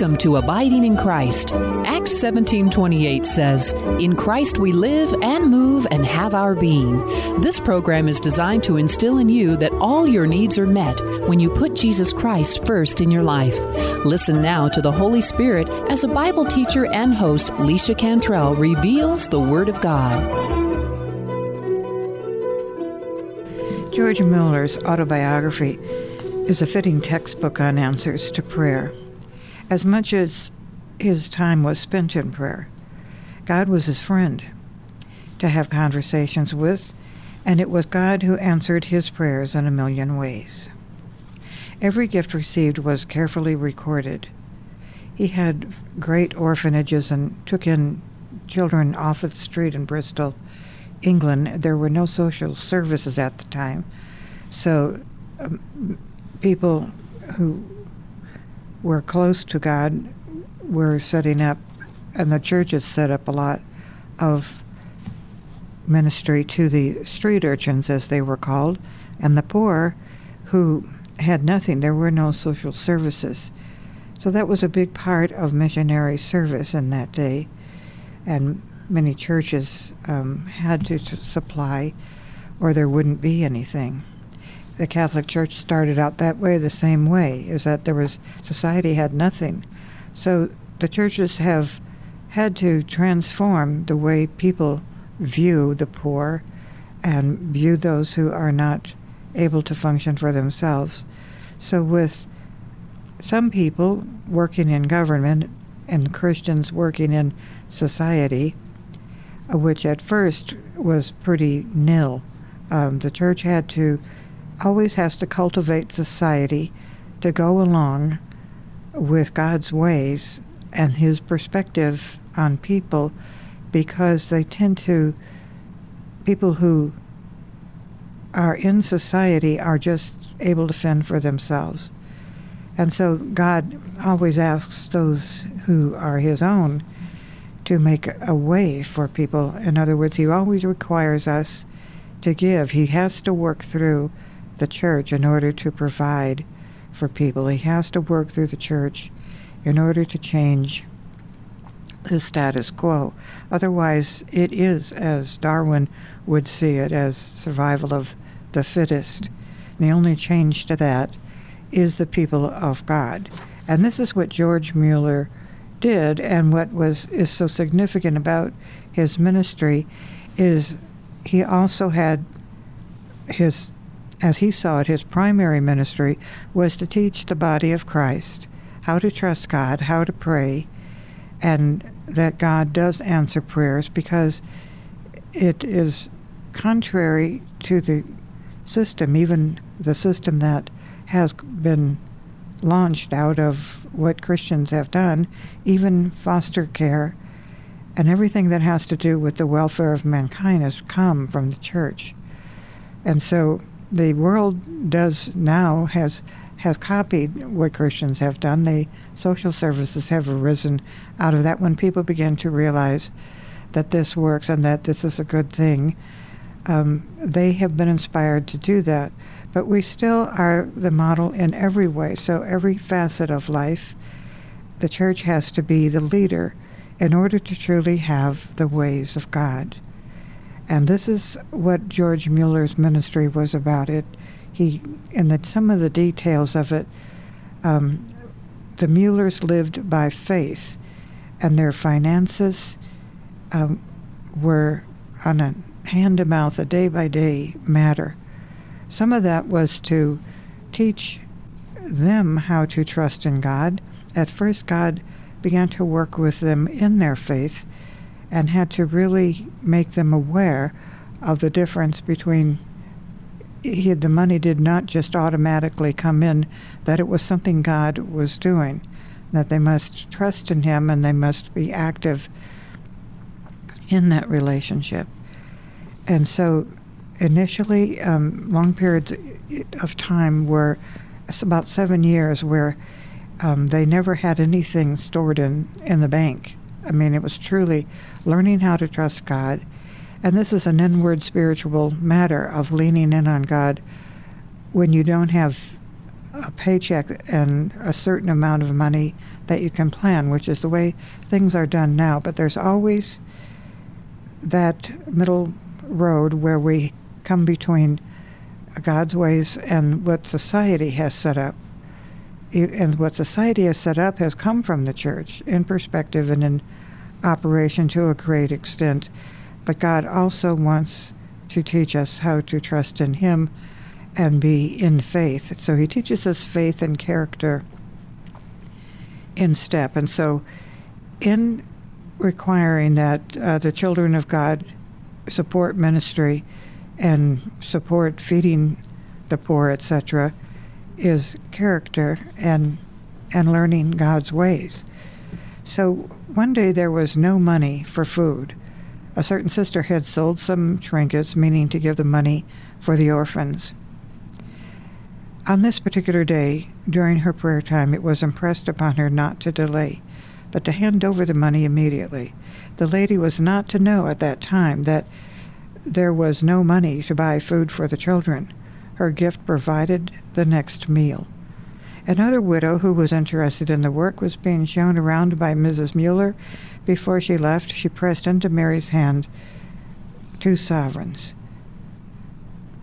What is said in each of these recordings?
Welcome to Abiding in Christ. Acts 17:28 says, "In Christ we live and move and have our being." This program is designed to instill in you that all your needs are met when you put Jesus Christ first in your life. Listen now to the Holy Spirit as a Bible teacher and host, Leisha Cantrell, reveals the Word of God. George Mueller's autobiography is a fitting textbook on answers to prayer. As much as his time was spent in prayer, God was his friend to have conversations with, and it was God who answered his prayers in a million ways. Every gift received was carefully recorded. He had great orphanages and took in children off of the street in Bristol, England. There were no social services at the time, so um, people who were close to God we're setting up, and the churches set up a lot of ministry to the street urchins, as they were called, and the poor who had nothing. There were no social services. So that was a big part of missionary service in that day. And many churches um, had to supply, or there wouldn't be anything the Catholic Church started out that way the same way, is that there was society had nothing. So the churches have had to transform the way people view the poor and view those who are not able to function for themselves. So with some people working in government and Christians working in society, uh, which at first was pretty nil, um, the church had to always has to cultivate society to go along with God's ways and his perspective on people because they tend to, people who are in society are just able to fend for themselves. And so God always asks those who are his own to make a way for people. In other words, he always requires us to give. He has to work through the church in order to provide for people. He has to work through the church in order to change the status quo. Otherwise, it is, as Darwin would see it, as survival of the fittest. The only change to that is the people of God. And this is what George Mueller did, and what was is so significant about his ministry is he also had his as he saw it, his primary ministry was to teach the body of Christ how to trust God, how to pray, and that God does answer prayers because it is contrary to the system, even the system that has been launched out of what Christians have done, even foster care and everything that has to do with the welfare of mankind has come from the church. And so the world does now has has copied what Christians have done. The social services have arisen out of that when people begin to realize that this works and that this is a good thing. Um, they have been inspired to do that. But we still are the model in every way. So, every facet of life, the church has to be the leader in order to truly have the ways of God. And this is what George Mueller's ministry was about. It, he, in the, some of the details of it, um, the Muellers lived by faith, and their finances um, were on a hand to mouth, a day by day matter. Some of that was to teach them how to trust in God. At first, God began to work with them in their faith and had to really make them aware of the difference between he, the money did not just automatically come in, that it was something God was doing, that they must trust in Him and they must be active in that relationship. And so, initially, um, long periods of time were about seven years where um, they never had anything stored in, in the bank. I mean, it was truly learning how to trust God. And this is an inward spiritual matter of leaning in on God when you don't have a paycheck and a certain amount of money that you can plan, which is the way things are done now. But there's always that middle road where we come between God's ways and what society has set up. And what society has set up has come from the church in perspective and in operation to a great extent. But God also wants to teach us how to trust in Him and be in faith. So He teaches us faith and character in step. And so, in requiring that uh, the children of God support ministry and support feeding the poor, etc., is character and and learning God's ways. So one day there was no money for food. A certain sister had sold some trinkets, meaning to give the money for the orphans. On this particular day, during her prayer time, it was impressed upon her not to delay, but to hand over the money immediately. The lady was not to know at that time that there was no money to buy food for the children. Her gift provided the next meal. Another widow who was interested in the work was being shown around by Mrs. Mueller. Before she left, she pressed into Mary's hand two sovereigns.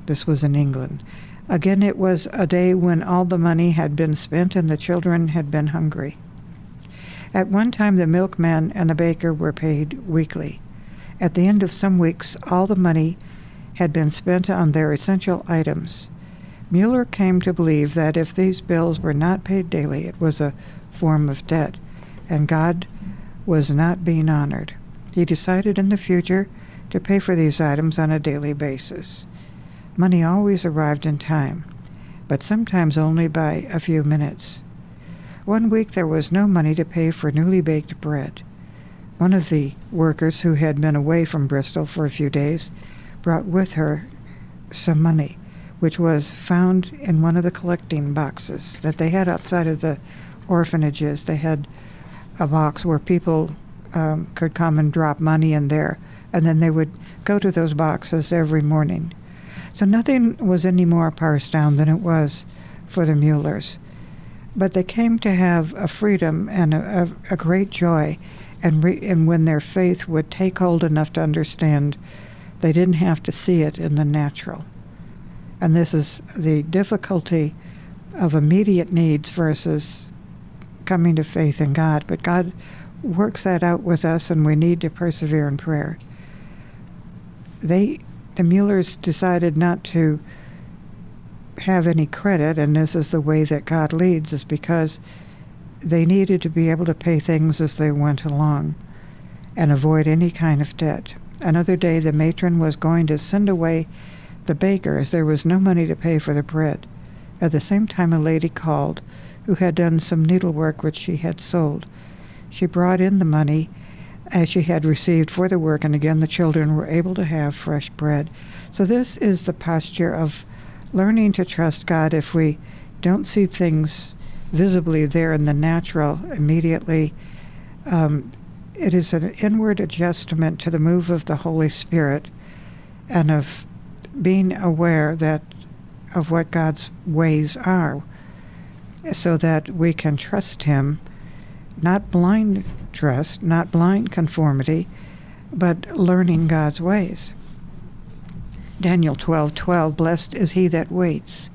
This was in England. Again, it was a day when all the money had been spent and the children had been hungry. At one time, the milkman and the baker were paid weekly. At the end of some weeks, all the money had been spent on their essential items. Mueller came to believe that if these bills were not paid daily, it was a form of debt, and God was not being honored. He decided in the future to pay for these items on a daily basis. Money always arrived in time, but sometimes only by a few minutes. One week there was no money to pay for newly baked bread. One of the workers who had been away from Bristol for a few days brought with her some money, which was found in one of the collecting boxes that they had outside of the orphanages. They had a box where people um, could come and drop money in there, and then they would go to those boxes every morning. So nothing was any more parsed down than it was for the Muellers. But they came to have a freedom and a, a, a great joy and, re- and when their faith would take hold enough to understand, they didn't have to see it in the natural. And this is the difficulty of immediate needs versus coming to faith in God. But God works that out with us, and we need to persevere in prayer. They, the Muellers, decided not to have any credit, and this is the way that God leads, is because they needed to be able to pay things as they went along and avoid any kind of debt. Another day, the matron was going to send away the baker as there was no money to pay for the bread. At the same time, a lady called who had done some needlework which she had sold. She brought in the money as she had received for the work, and again the children were able to have fresh bread. So, this is the posture of learning to trust God if we don't see things visibly there in the natural immediately. Um, it is an inward adjustment to the move of the Holy Spirit and of being aware that of what God's ways are so that we can trust him not blind trust not blind conformity but learning God's ways. Daniel 12:12 blessed is he that waits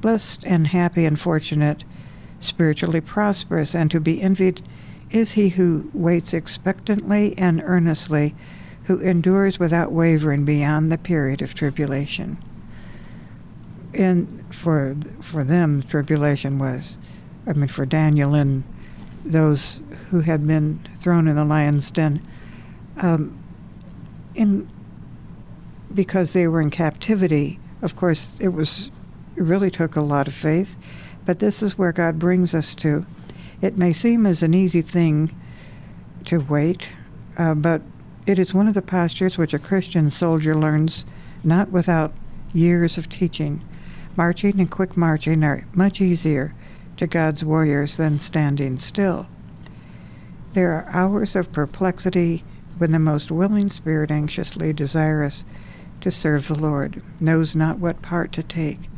blessed and happy and fortunate spiritually prosperous, and to be envied is he who waits expectantly and earnestly, who endures without wavering beyond the period of tribulation. And for for them, tribulation was, I mean, for Daniel and those who had been thrown in the lion's den, um, in because they were in captivity. Of course, it was it really took a lot of faith but this is where God brings us to. It may seem as an easy thing to wait, uh, but it is one of the postures which a Christian soldier learns not without years of teaching. Marching and quick marching are much easier to God's warriors than standing still. There are hours of perplexity when the most willing spirit, anxiously desirous to serve the Lord, knows not what part to take.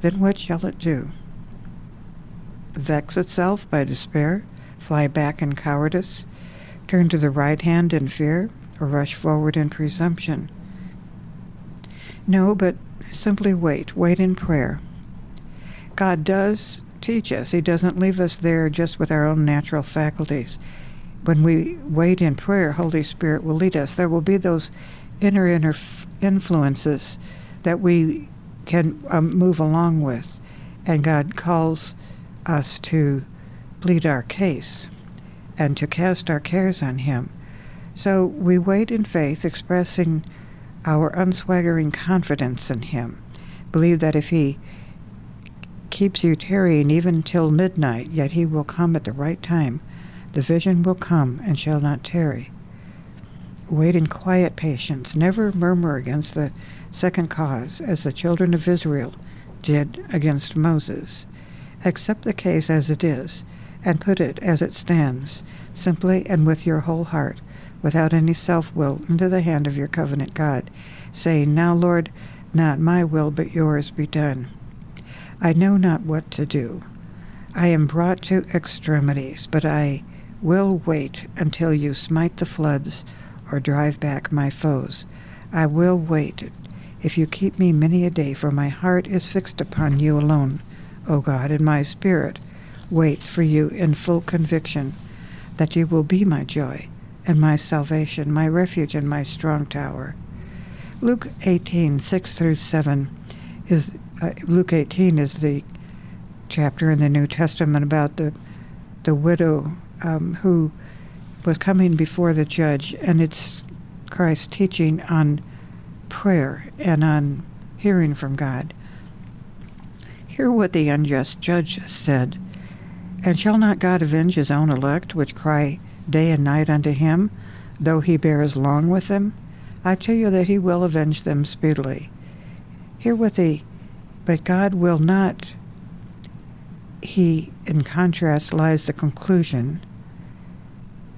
Then what shall it do? Vex itself by despair, fly back in cowardice, turn to the right hand in fear, or rush forward in presumption. No, but simply wait, wait in prayer. God does teach us. He doesn't leave us there just with our own natural faculties. When we wait in prayer, Holy Spirit will lead us. There will be those inner inner influences that we can um, move along with, and God calls us to plead our case and to cast our cares on Him. So we wait in faith, expressing our unswaggering confidence in Him. Believe that if He keeps you tarrying even till midnight, yet He will come at the right time. The vision will come and shall not tarry. Wait in quiet patience. Never murmur against the second cause, as the children of Israel did against Moses. Accept the case as it is, and put it as it stands, simply and with your whole heart, without any self will, into the hand of your covenant God, saying, Now, Lord, not my will, but yours be done. I know not what to do. I am brought to extremities, but I will wait until you smite the floods or drive back my foes. I will wait if you keep me many a day, for my heart is fixed upon you alone, O God, and my spirit waits for you in full conviction that you will be my joy and my salvation, my refuge and my strong tower. Luke 18, 6 through 7 is uh, Luke 18 is the chapter in the New Testament about the the widow um, who was coming before the judge, and it's Christ teaching on prayer and on hearing from God. Hear what the unjust judge said. And shall not God avenge his own elect, which cry day and night unto him, though he bears long with them? I tell you that he will avenge them speedily. Hear what the but God will not. He, in contrast, lies the conclusion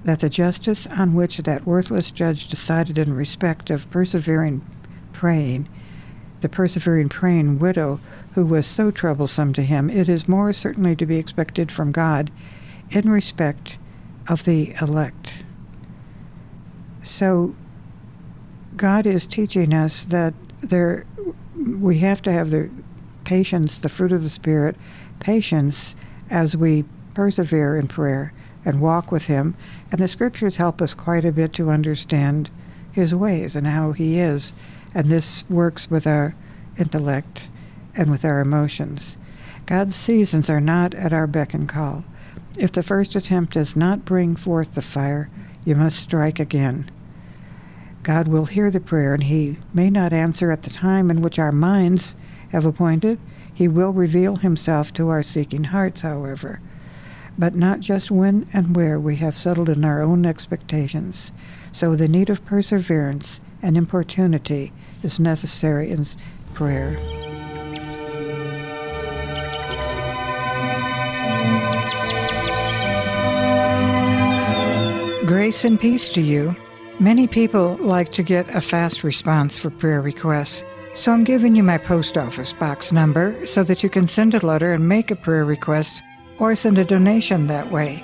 that the justice on which that worthless judge decided in respect of persevering praying, the persevering praying widow who was so troublesome to him, it is more certainly to be expected from God in respect of the elect. So God is teaching us that there we have to have the patience, the fruit of the Spirit, patience as we persevere in prayer and walk with Him. And the scriptures help us quite a bit to understand His ways and how He is. And this works with our intellect and with our emotions. God's seasons are not at our beck and call. If the first attempt does not bring forth the fire, you must strike again. God will hear the prayer, and He may not answer at the time in which our minds have appointed. He will reveal himself to our seeking hearts, however, but not just when and where we have settled in our own expectations. So the need of perseverance and importunity is necessary in prayer. Grace and peace to you. Many people like to get a fast response for prayer requests. So I'm giving you my post office box number so that you can send a letter and make a prayer request or send a donation that way.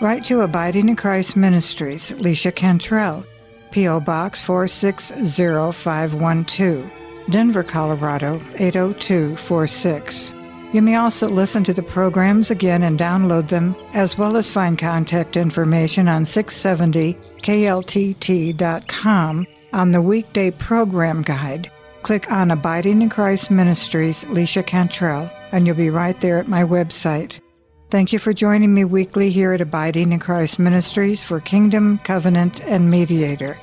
Write to Abiding in Christ Ministries, Leisha Cantrell, P.O. Box 460512, Denver, Colorado 80246. You may also listen to the programs again and download them, as well as find contact information on 670kltt.com on the weekday program guide. Click on Abiding in Christ Ministries, Leisha Cantrell, and you'll be right there at my website. Thank you for joining me weekly here at Abiding in Christ Ministries for Kingdom, Covenant, and Mediator.